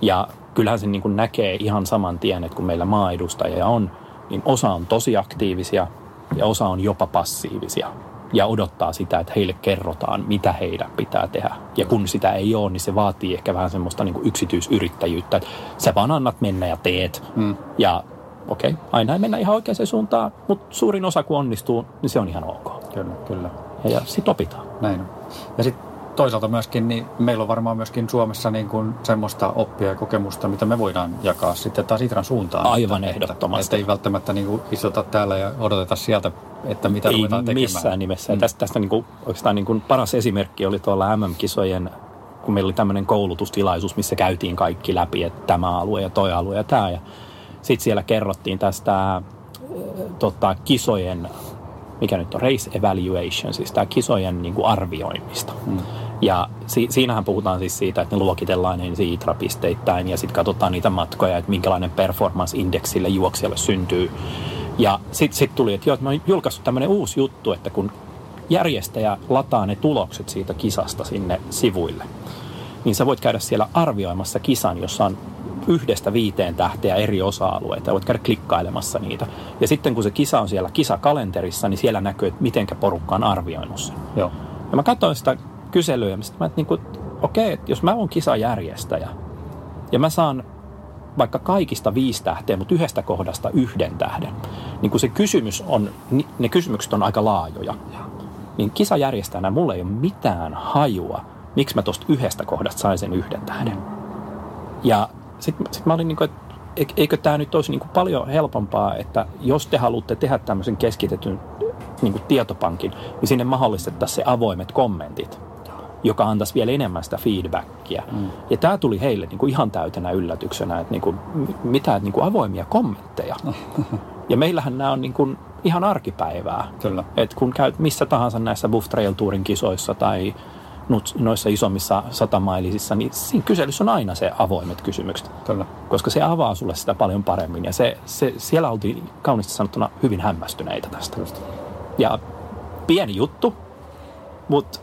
Ja kyllähän se niin kuin näkee ihan saman tien, että kun meillä maaedustajia on, niin osa on tosi aktiivisia ja osa on jopa passiivisia ja odottaa sitä, että heille kerrotaan, mitä heidän pitää tehdä. Ja kun sitä ei ole, niin se vaatii ehkä vähän semmoista niin kuin yksityisyrittäjyyttä, että sä vaan annat mennä ja teet. Mm. Ja okei, okay, aina ei mennä ihan oikeaan suuntaan, mutta suurin osa kun onnistuu, niin se on ihan ok. Kyllä, kyllä. Ja, ja sitten opitaan. Näin on. Ja sitten toisaalta myöskin, niin meillä on varmaan myöskin Suomessa niin kuin semmoista oppia ja kokemusta, mitä me voidaan jakaa sitten taas Itran suuntaan. Aivan että, ehdottomasti. Että, että ei välttämättä niin kuin istuta täällä ja odoteta sieltä, että mitä ei ruvetaan tekemään. missään nimessä. Mm. tästä, tästä niin kuin, oikeastaan niin kuin paras esimerkki oli tuolla MM-kisojen kun meillä oli tämmöinen koulutustilaisuus, missä käytiin kaikki läpi, että tämä alue ja toi alue ja tämä. Ja sitten siellä kerrottiin tästä äh, tota, kisojen, mikä nyt on, race evaluation, siis tämä kisojen niin kuin arvioimista. Mm. Ja si- siinähän puhutaan siis siitä, että ne luokitellaan ensin ITRA-pisteittäin ja sitten katsotaan niitä matkoja, että minkälainen performance-index sille juoksijalle syntyy. Ja sitten sit tuli, että joo, että mä oon julkaissut tämmöinen uusi juttu, että kun järjestäjä lataa ne tulokset siitä kisasta sinne sivuille, niin sä voit käydä siellä arvioimassa kisan, jossa on yhdestä viiteen tähteä eri osa-alueita. Voit käydä klikkailemassa niitä. Ja sitten kun se kisa on siellä kisakalenterissa, niin siellä näkyy, että mitenkä porukka on arvioinut sen. Joo. Ja mä katsoin sitä kyselyä, ja mä että niinku, okei, että jos mä oon kisajärjestäjä, ja mä saan vaikka kaikista viisi tähteä, mutta yhdestä kohdasta yhden tähden, niin kun se kysymys on, ne kysymykset on aika laajoja, niin kisajärjestäjänä mulla ei ole mitään hajua, miksi mä tuosta yhdestä kohdasta sain sen yhden tähden. Ja sitten sit mä olin niin kuin, että eikö tämä nyt olisi niin kuin paljon helpompaa, että jos te haluatte tehdä tämmöisen keskitetyn niin kuin tietopankin, niin sinne mahdollistettaisiin se avoimet kommentit, joka antaisi vielä enemmän sitä feedbackia. Mm. Ja tämä tuli heille niin kuin ihan täytenä yllätyksenä, että niin kuin, mitä että niin kuin avoimia kommentteja. ja meillähän nämä on niin kuin ihan arkipäivää. Kyllä. Et kun käyt missä tahansa näissä Buff Trail Tourin kisoissa tai noissa isommissa satamailisissa, niin siinä kyselyssä on aina se avoimet kysymykset. Kyllä. Koska se avaa sulle sitä paljon paremmin. Ja se, se, siellä oltiin kauniisti sanottuna hyvin hämmästyneitä tästä. Just. Ja pieni juttu, mutta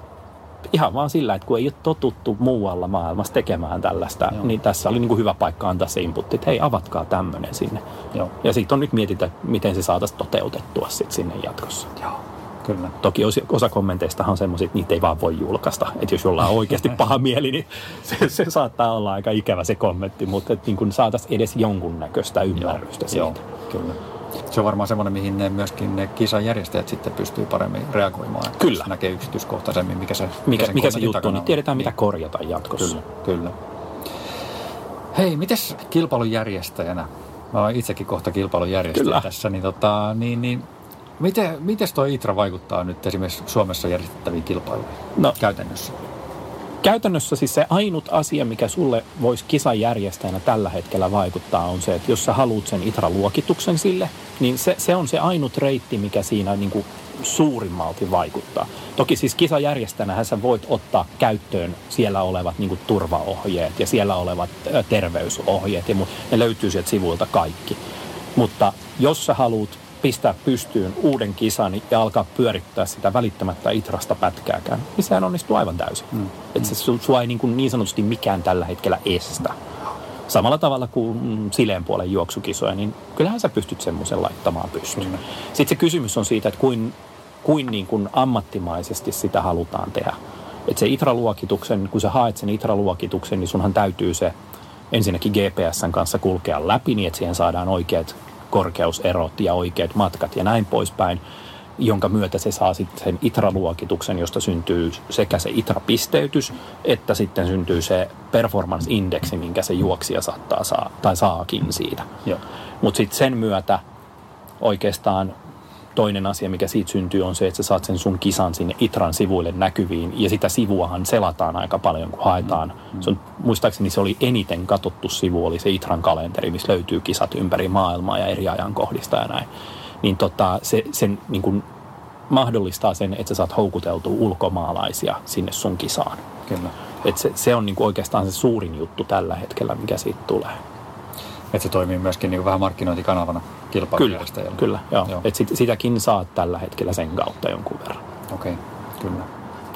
ihan vaan sillä, että kun ei ole totuttu muualla maailmassa tekemään tällaista, Joo. niin tässä oli niin kuin hyvä paikka antaa se input, että hei, avatkaa tämmöinen sinne. Joo. Ja siitä on nyt mietitä, miten se saataisiin toteutettua sitten sinne jatkossa. Joo. Kyllä. Toki osa kommenteistahan on semmoisia, että niitä ei vaan voi julkaista. Että jos jollain on oikeasti paha mieli, niin se, se saattaa olla aika ikävä se kommentti, mutta että niin saataisiin edes jonkunnäköistä ymmärrystä Joo. siitä. Joo, kyllä. Se on varmaan semmoinen, mihin ne myöskin ne kisajärjestäjät sitten pystyy paremmin reagoimaan. Kyllä. Näkee yksityiskohtaisemmin, mikä se, Mikä, sen mikä se juttu on, niin tiedetään mitä korjata jatkossa. Kyllä, kyllä. Hei, mites kilpailun järjestäjänä? Mä oon itsekin kohta kilpailun järjestäjä Kyllä. tässä, niin, tota, niin, niin miten, miten toi ITRA vaikuttaa nyt esimerkiksi Suomessa järjestettäviin kilpailuihin No, käytännössä? Käytännössä siis se ainut asia, mikä sulle voisi kisan järjestäjänä tällä hetkellä vaikuttaa, on se, että jos sä haluat sen ITRA-luokituksen sille, niin se, se on se ainut reitti, mikä siinä niin kuin suurimmalti vaikuttaa. Toki siis kisajärjestäjänähän sä voit ottaa käyttöön siellä olevat niin kuin turvaohjeet ja siellä olevat terveysohjeet ja ne löytyy sieltä sivuilta kaikki. Mutta jos sä haluat pistää pystyyn uuden kisan ja alkaa pyörittää sitä välittämättä itrasta pätkääkään, niin sehän onnistuu aivan täysin. Mm. Että se su- sua ei niin, kuin niin sanotusti mikään tällä hetkellä estä. Samalla tavalla kuin mm, sileen puolen juoksukisoja, niin kyllähän sä pystyt semmoisen laittamaan pystyyn. Kyllä. Sitten se kysymys on siitä, että kuin, kuin, niin kuin ammattimaisesti sitä halutaan tehdä. Että se ITRA-luokituksen, kun sä haet sen ITRA-luokituksen, niin sunhan täytyy se ensinnäkin GPSn kanssa kulkea läpi niin, että siihen saadaan oikeat korkeuserot ja oikeat matkat ja näin poispäin, jonka myötä se saa sitten sen ITRA-luokituksen, josta syntyy sekä se ITRA-pisteytys, että sitten syntyy se performance-indeksi, minkä se juoksija saattaa saa, tai saakin siitä. Mutta sitten sen myötä oikeastaan toinen asia, mikä siitä syntyy, on se, että sä saat sen sun kisan sinne Itran sivuille näkyviin. Ja sitä sivuahan selataan aika paljon, kun haetaan. Mm. Se on, muistaakseni se oli eniten katottu sivu, oli se Itran kalenteri, missä löytyy kisat ympäri maailmaa ja eri ajankohdista ja näin. Niin tota, se sen niin kun mahdollistaa sen, että sä saat houkuteltua ulkomaalaisia sinne sun kisaan. Kyllä. Et se, se on niin oikeastaan se suurin juttu tällä hetkellä, mikä siitä tulee. Että se toimii myöskin niin vähän markkinointikanavana Kyllä, kilpailujärjestäjälle. kyllä joo. Joo. Et sit, sitäkin saat tällä hetkellä sen kautta jonkun verran. Okei, okay. kyllä.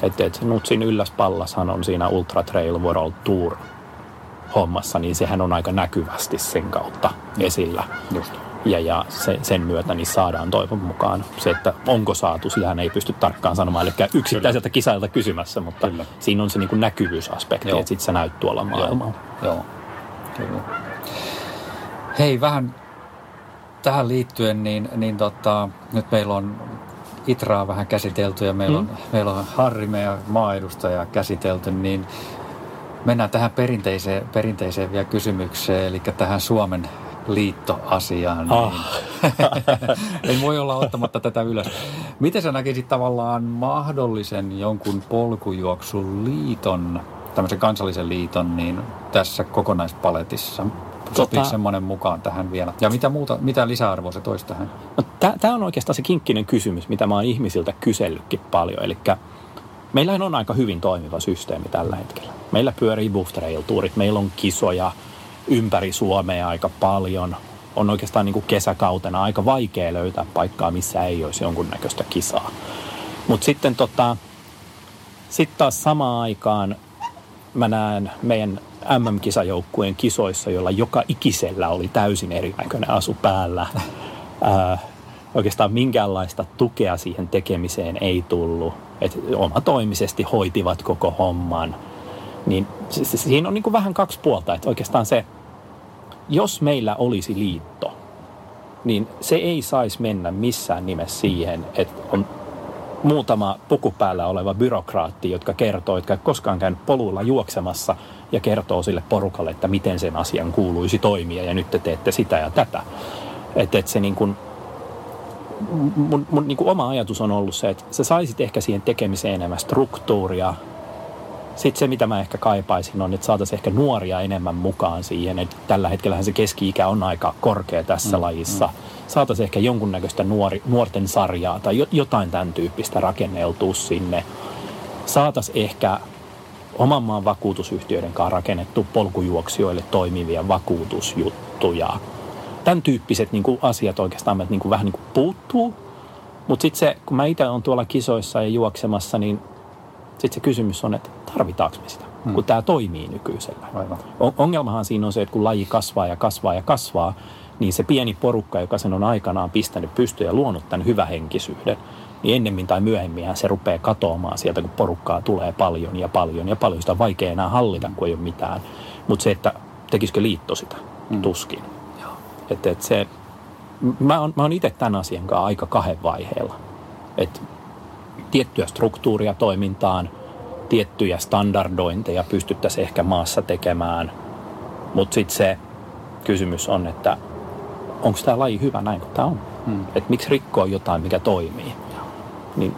Että et Nutsin ylläspallashan on siinä Ultra Trail World Tour hommassa, niin sehän on aika näkyvästi sen kautta esillä. Just. Ja, ja se, sen myötä niin saadaan toivon mukaan se, että onko saatu, sitähän ei pysty tarkkaan sanomaan, eli yksittäiseltä kisailta kysymässä, mutta Kyllä. siinä on se niin kuin näkyvyysaspekti, Joo. että sitten sä näyt tuolla maailmalla. Joo, kyllä. Hei, vähän tähän liittyen, niin, niin tota, nyt meillä on Itraa vähän käsitelty ja meillä, mm. on, meillä on Harri, meidän maaedustaja käsitelty, niin mennään tähän perinteiseen, perinteiseen vielä kysymykseen, eli tähän Suomen liittoasiaan. Ah. Niin, en voi olla ottamatta tätä ylös. Miten sä näkisit tavallaan mahdollisen jonkun polkujuoksun liiton, tämmöisen kansallisen liiton, niin tässä kokonaispaletissa? Sopiiko Tota- semmoinen mukaan tähän vielä? Ja mitä, muuta, mitä lisäarvoa se toisi tähän? No, Tämä on oikeastaan se kinkkinen kysymys, mitä mä oon ihmisiltä kysellytkin paljon. Eli meillä on aika hyvin toimiva systeemi tällä hetkellä. Meillä pyörii Buff Trail Tourit, meillä on kisoja ympäri Suomea aika paljon. On oikeastaan niin kuin kesäkautena aika vaikea löytää paikkaa, missä ei olisi jonkunnäköistä kisaa. Mutta sitten tota, sit taas samaan aikaan mä näen meidän MM-kisajoukkueen kisoissa, joilla joka ikisellä oli täysin erinäköinen asu päällä. Ää, oikeastaan minkäänlaista tukea siihen tekemiseen ei tullut. Et omatoimisesti hoitivat koko homman. Niin siinä on niin kuin vähän kaksi puolta. Että oikeastaan se, jos meillä olisi liitto, niin se ei saisi mennä missään nimessä siihen, että on muutama puku päällä oleva byrokraatti, jotka kertoo, jotka koskaan käynyt polulla juoksemassa ja kertoo sille porukalle, että miten sen asian kuuluisi toimia ja nyt te teette sitä ja tätä. Että et se niin kuin, mun, mun niin kuin oma ajatus on ollut se, että sä saisit ehkä siihen tekemiseen enemmän struktuuria. Sitten se, mitä mä ehkä kaipaisin, on, että saataisiin ehkä nuoria enemmän mukaan siihen. Että tällä hetkellä se keski-ikä on aika korkea tässä mm, lajissa. Mm. Saataisiin ehkä jonkunnäköistä nuori, nuorten sarjaa tai jotain tämän tyyppistä rakenneltua sinne. Saataisiin ehkä oman maan vakuutusyhtiöiden kanssa rakennettu polkujuoksijoille toimivia vakuutusjuttuja – tämän tyyppiset niin kuin asiat oikeastaan meiltä niin kuin vähän niin kuin puuttuu. Mutta sitten se, kun mä itse olen tuolla kisoissa ja juoksemassa, niin sitten se kysymys on, että tarvitaanko me sitä, hmm. kun tämä toimii nykyisellä. Aivan. Ongelmahan siinä on se, että kun laji kasvaa ja kasvaa ja kasvaa, niin se pieni porukka, joka sen on aikanaan pistänyt pystyyn ja luonut tämän hyvähenkisyyden, niin ennemmin tai myöhemmin se rupeaa katoamaan sieltä, kun porukkaa tulee paljon ja paljon ja paljon. Sitä on vaikea enää hallita, kun ei ole mitään. Mutta se, että tekisikö liitto sitä, hmm. tuskin. Että et se, mä oon, mä oon itse tämän asian kanssa aika kahden vaiheella. Että tiettyä struktuuria toimintaan, tiettyjä standardointeja pystyttäisiin ehkä maassa tekemään. Mutta sitten se kysymys on, että onko tämä laji hyvä näin kuin tämä on? Hmm. Että miksi rikkoa jotain, mikä toimii? Niin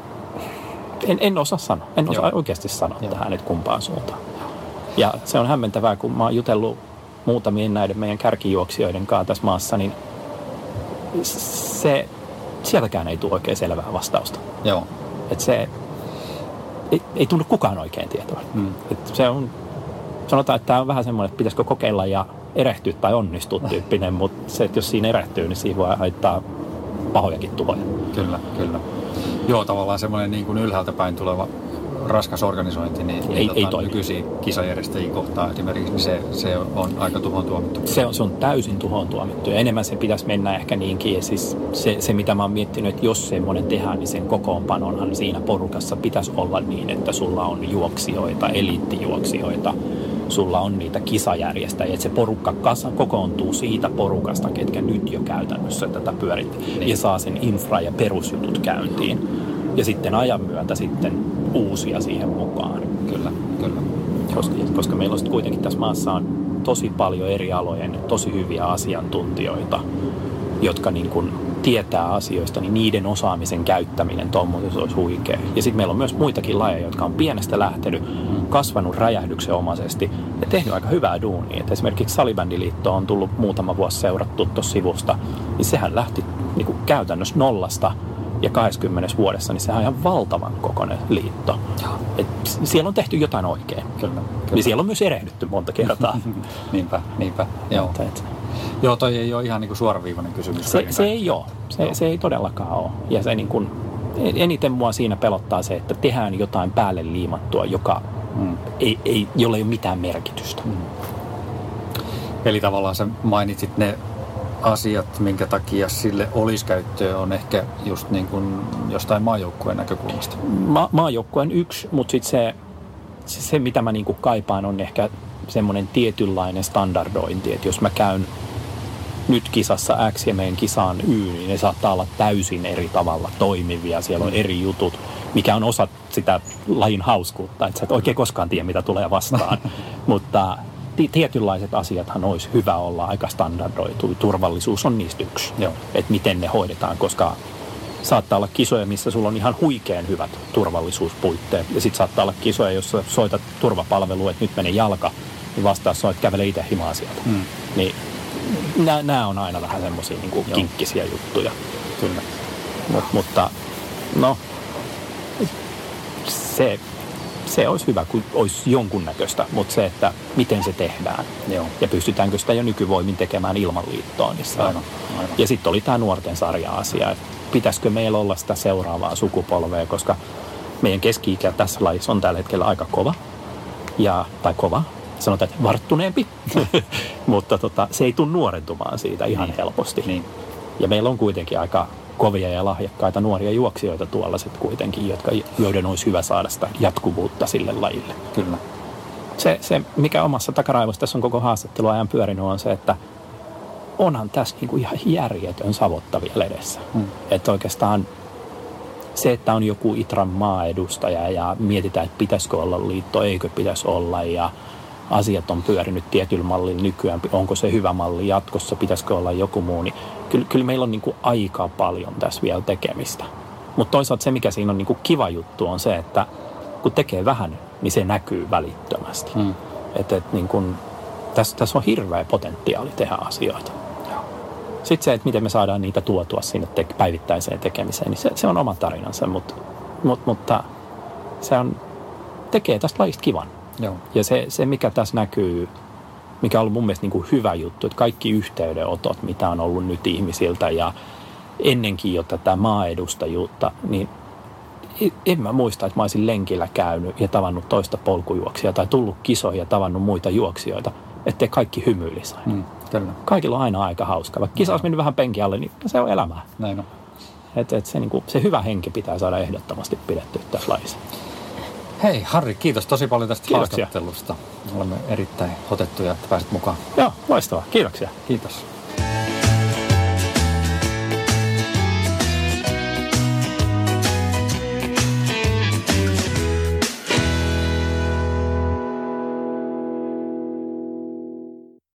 en, en osaa sanoa. En osaa Joo. oikeasti sanoa Joo. tähän, että kumpaan suuntaan. Ja se on hämmentävää, kun mä oon jutellut muutamien näiden meidän kärkijuoksijoiden kanssa tässä maassa, niin se, sieltäkään ei tule oikein selvää vastausta. Joo. Et se ei, ei tunnu kukaan oikein tietoa. Mm. Et se on, sanotaan, että tämä on vähän semmoinen, että pitäisikö kokeilla ja erehtyä tai onnistua tyyppinen, mutta se, että jos siinä erehtyy, niin siinä voi haittaa pahojakin tuhoja. Kyllä, kyllä. Joo, tavallaan semmoinen niin kuin ylhäältä päin tuleva raskas organisointi, niin, ei, tota, ei toimi. nykyisiä kisajärjestäjiä kohtaan esimerkiksi, niin se, se on aika tuhoon tuomittu. Se on, se on täysin tuhoon tuomittu ja enemmän se pitäisi mennä ehkä niinkin. Ja siis se, se, mitä mä oon miettinyt, että jos semmoinen tehdään, niin sen kokoonpanonhan siinä porukassa pitäisi olla niin, että sulla on juoksijoita, eliittijuoksijoita, sulla on niitä kisajärjestäjiä, että se porukka kasa, kokoontuu siitä porukasta, ketkä nyt jo käytännössä tätä pyörittää niin. ja saa sen infra- ja perusjutut käyntiin. Ja sitten ajan myötä sitten uusia siihen mukaan. Kyllä, kyllä. Koska, koska meillä on kuitenkin tässä maassa on tosi paljon eri alojen tosi hyviä asiantuntijoita, jotka niin kuin tietää asioista, niin niiden osaamisen käyttäminen tuommoisessa olisi huikea. Ja sitten meillä on myös muitakin lajeja, jotka on pienestä lähtenyt, kasvanut räjähdyksenomaisesti ja tehnyt aika hyvää duunia. Et esimerkiksi Salibändiliitto on tullut muutama vuosi seurattu tuossa sivusta, niin sehän lähti niin kuin käytännössä nollasta ja 20 vuodessa, niin sehän on ihan valtavan kokoinen liitto. Et siellä on tehty jotain oikein. Kyllä, kyllä. Ja siellä on myös erehdytty monta kertaa. niinpä, niinpä. Joo. Et, et. Joo, toi ei ole ihan niin kuin suoraviivainen kysymys. Se, se ei ole. Se, se ei todellakaan ole. Ja se niin kuin, eniten mua siinä pelottaa se, että tehdään jotain päälle liimattua, joka mm. ei, ei, jolla ei ole mitään merkitystä. Mm. Eli tavallaan sä mainitsit ne asiat, minkä takia sille olisi käyttöä, on ehkä just niin kuin jostain maajoukkueen näkökulmasta. Ma- maajoukkueen yksi, mutta sitten se, se, se, mitä mä niin kuin kaipaan, on ehkä semmoinen tietynlainen standardointi, että jos mä käyn nyt kisassa X ja meidän kisaan Y, niin ne saattaa olla täysin eri tavalla toimivia. Siellä on eri jutut, mikä on osa sitä lajin hauskuutta, että sä et oikein koskaan tiedä, mitä tulee vastaan. Mutta tietynlaiset asiathan olisi hyvä olla aika standardoitu. Turvallisuus on niistä yksi, Joo. että miten ne hoidetaan, koska saattaa olla kisoja, missä sulla on ihan huikean hyvät turvallisuuspuitteet. Ja sitten saattaa olla kisoja, jossa soitat turvapalvelua, että nyt menee jalka, niin vastaus on, että kävele itse himaa sieltä. Mm. Niin nämä on aina vähän semmoisia niin kinkkisiä juttuja. Kyllä. Mut, mutta no, se se olisi hyvä, kun olisi jonkunnäköistä, mutta se, että miten se tehdään Joo. ja pystytäänkö sitä jo nykyvoimin tekemään ilman liittoa. Niin se on- Aivan, aivan. Ja sitten oli tämä nuorten sarja-asia, että pitäisikö meillä olla sitä seuraavaa sukupolvea, koska meidän keski-ikä tässä lajissa on tällä hetkellä aika kova, ja, tai kova, sanotaan, että varttuneempi, mutta tota, se ei tule nuorentumaan siitä ihan Niin. helposti. Niin. Ja meillä on kuitenkin aika kovia ja lahjakkaita nuoria juoksijoita tuolla sit kuitenkin, jotka, joiden olisi hyvä saada sitä jatkuvuutta sille lajille. Kyllä. Se, se mikä omassa takaraivossa tässä on koko haastatteluajan pyörinyt, on se, että onhan tässä niinku ihan järjetön savotta vielä edessä. Mm. Että oikeastaan se, että on joku Itran maaedustaja ja mietitään, että pitäisikö olla liitto, eikö pitäisi olla ja asiat on pyörinyt tietyllä mallilla nykyään, onko se hyvä malli jatkossa, pitäisikö olla joku muu, niin kyllä, kyllä meillä on niinku aika paljon tässä vielä tekemistä. Mutta toisaalta se, mikä siinä on niinku kiva juttu, on se, että kun tekee vähän, niin se näkyy välittömästi. Mm. Että et niin kun, tässä, tässä on hirveä potentiaali tehdä asioita. Sitten se, että miten me saadaan niitä tuotua sinne te- päivittäiseen tekemiseen, niin se, se on oma tarinansa, mutta, mutta, mutta se on, tekee tästä lajista kivan. Joo. Ja se, se, mikä tässä näkyy, mikä on ollut mun mielestä niin kuin hyvä juttu, että kaikki yhteydenotot, mitä on ollut nyt ihmisiltä ja ennenkin jo tätä maaedustajuutta, niin en mä muista, että mä olisin lenkillä käynyt ja tavannut toista polkujuoksia tai tullut kisoihin ja tavannut muita juoksijoita, ettei kaikki hymyilisi aina. Mm. Kyllä. Kaikilla on aina aika hauska. Vaikka kisa olisi mennyt vähän penkin alle, niin se on elämää. Näin on. Et, et se, niinku, se hyvä henki pitää saada ehdottomasti pidetty tässä lajissa. Hei Harri, kiitos tosi paljon tästä Kiitoksia. haastattelusta. Olemme erittäin otettuja, että pääsit mukaan. Joo, loistavaa. Kiitoksia. Kiitos.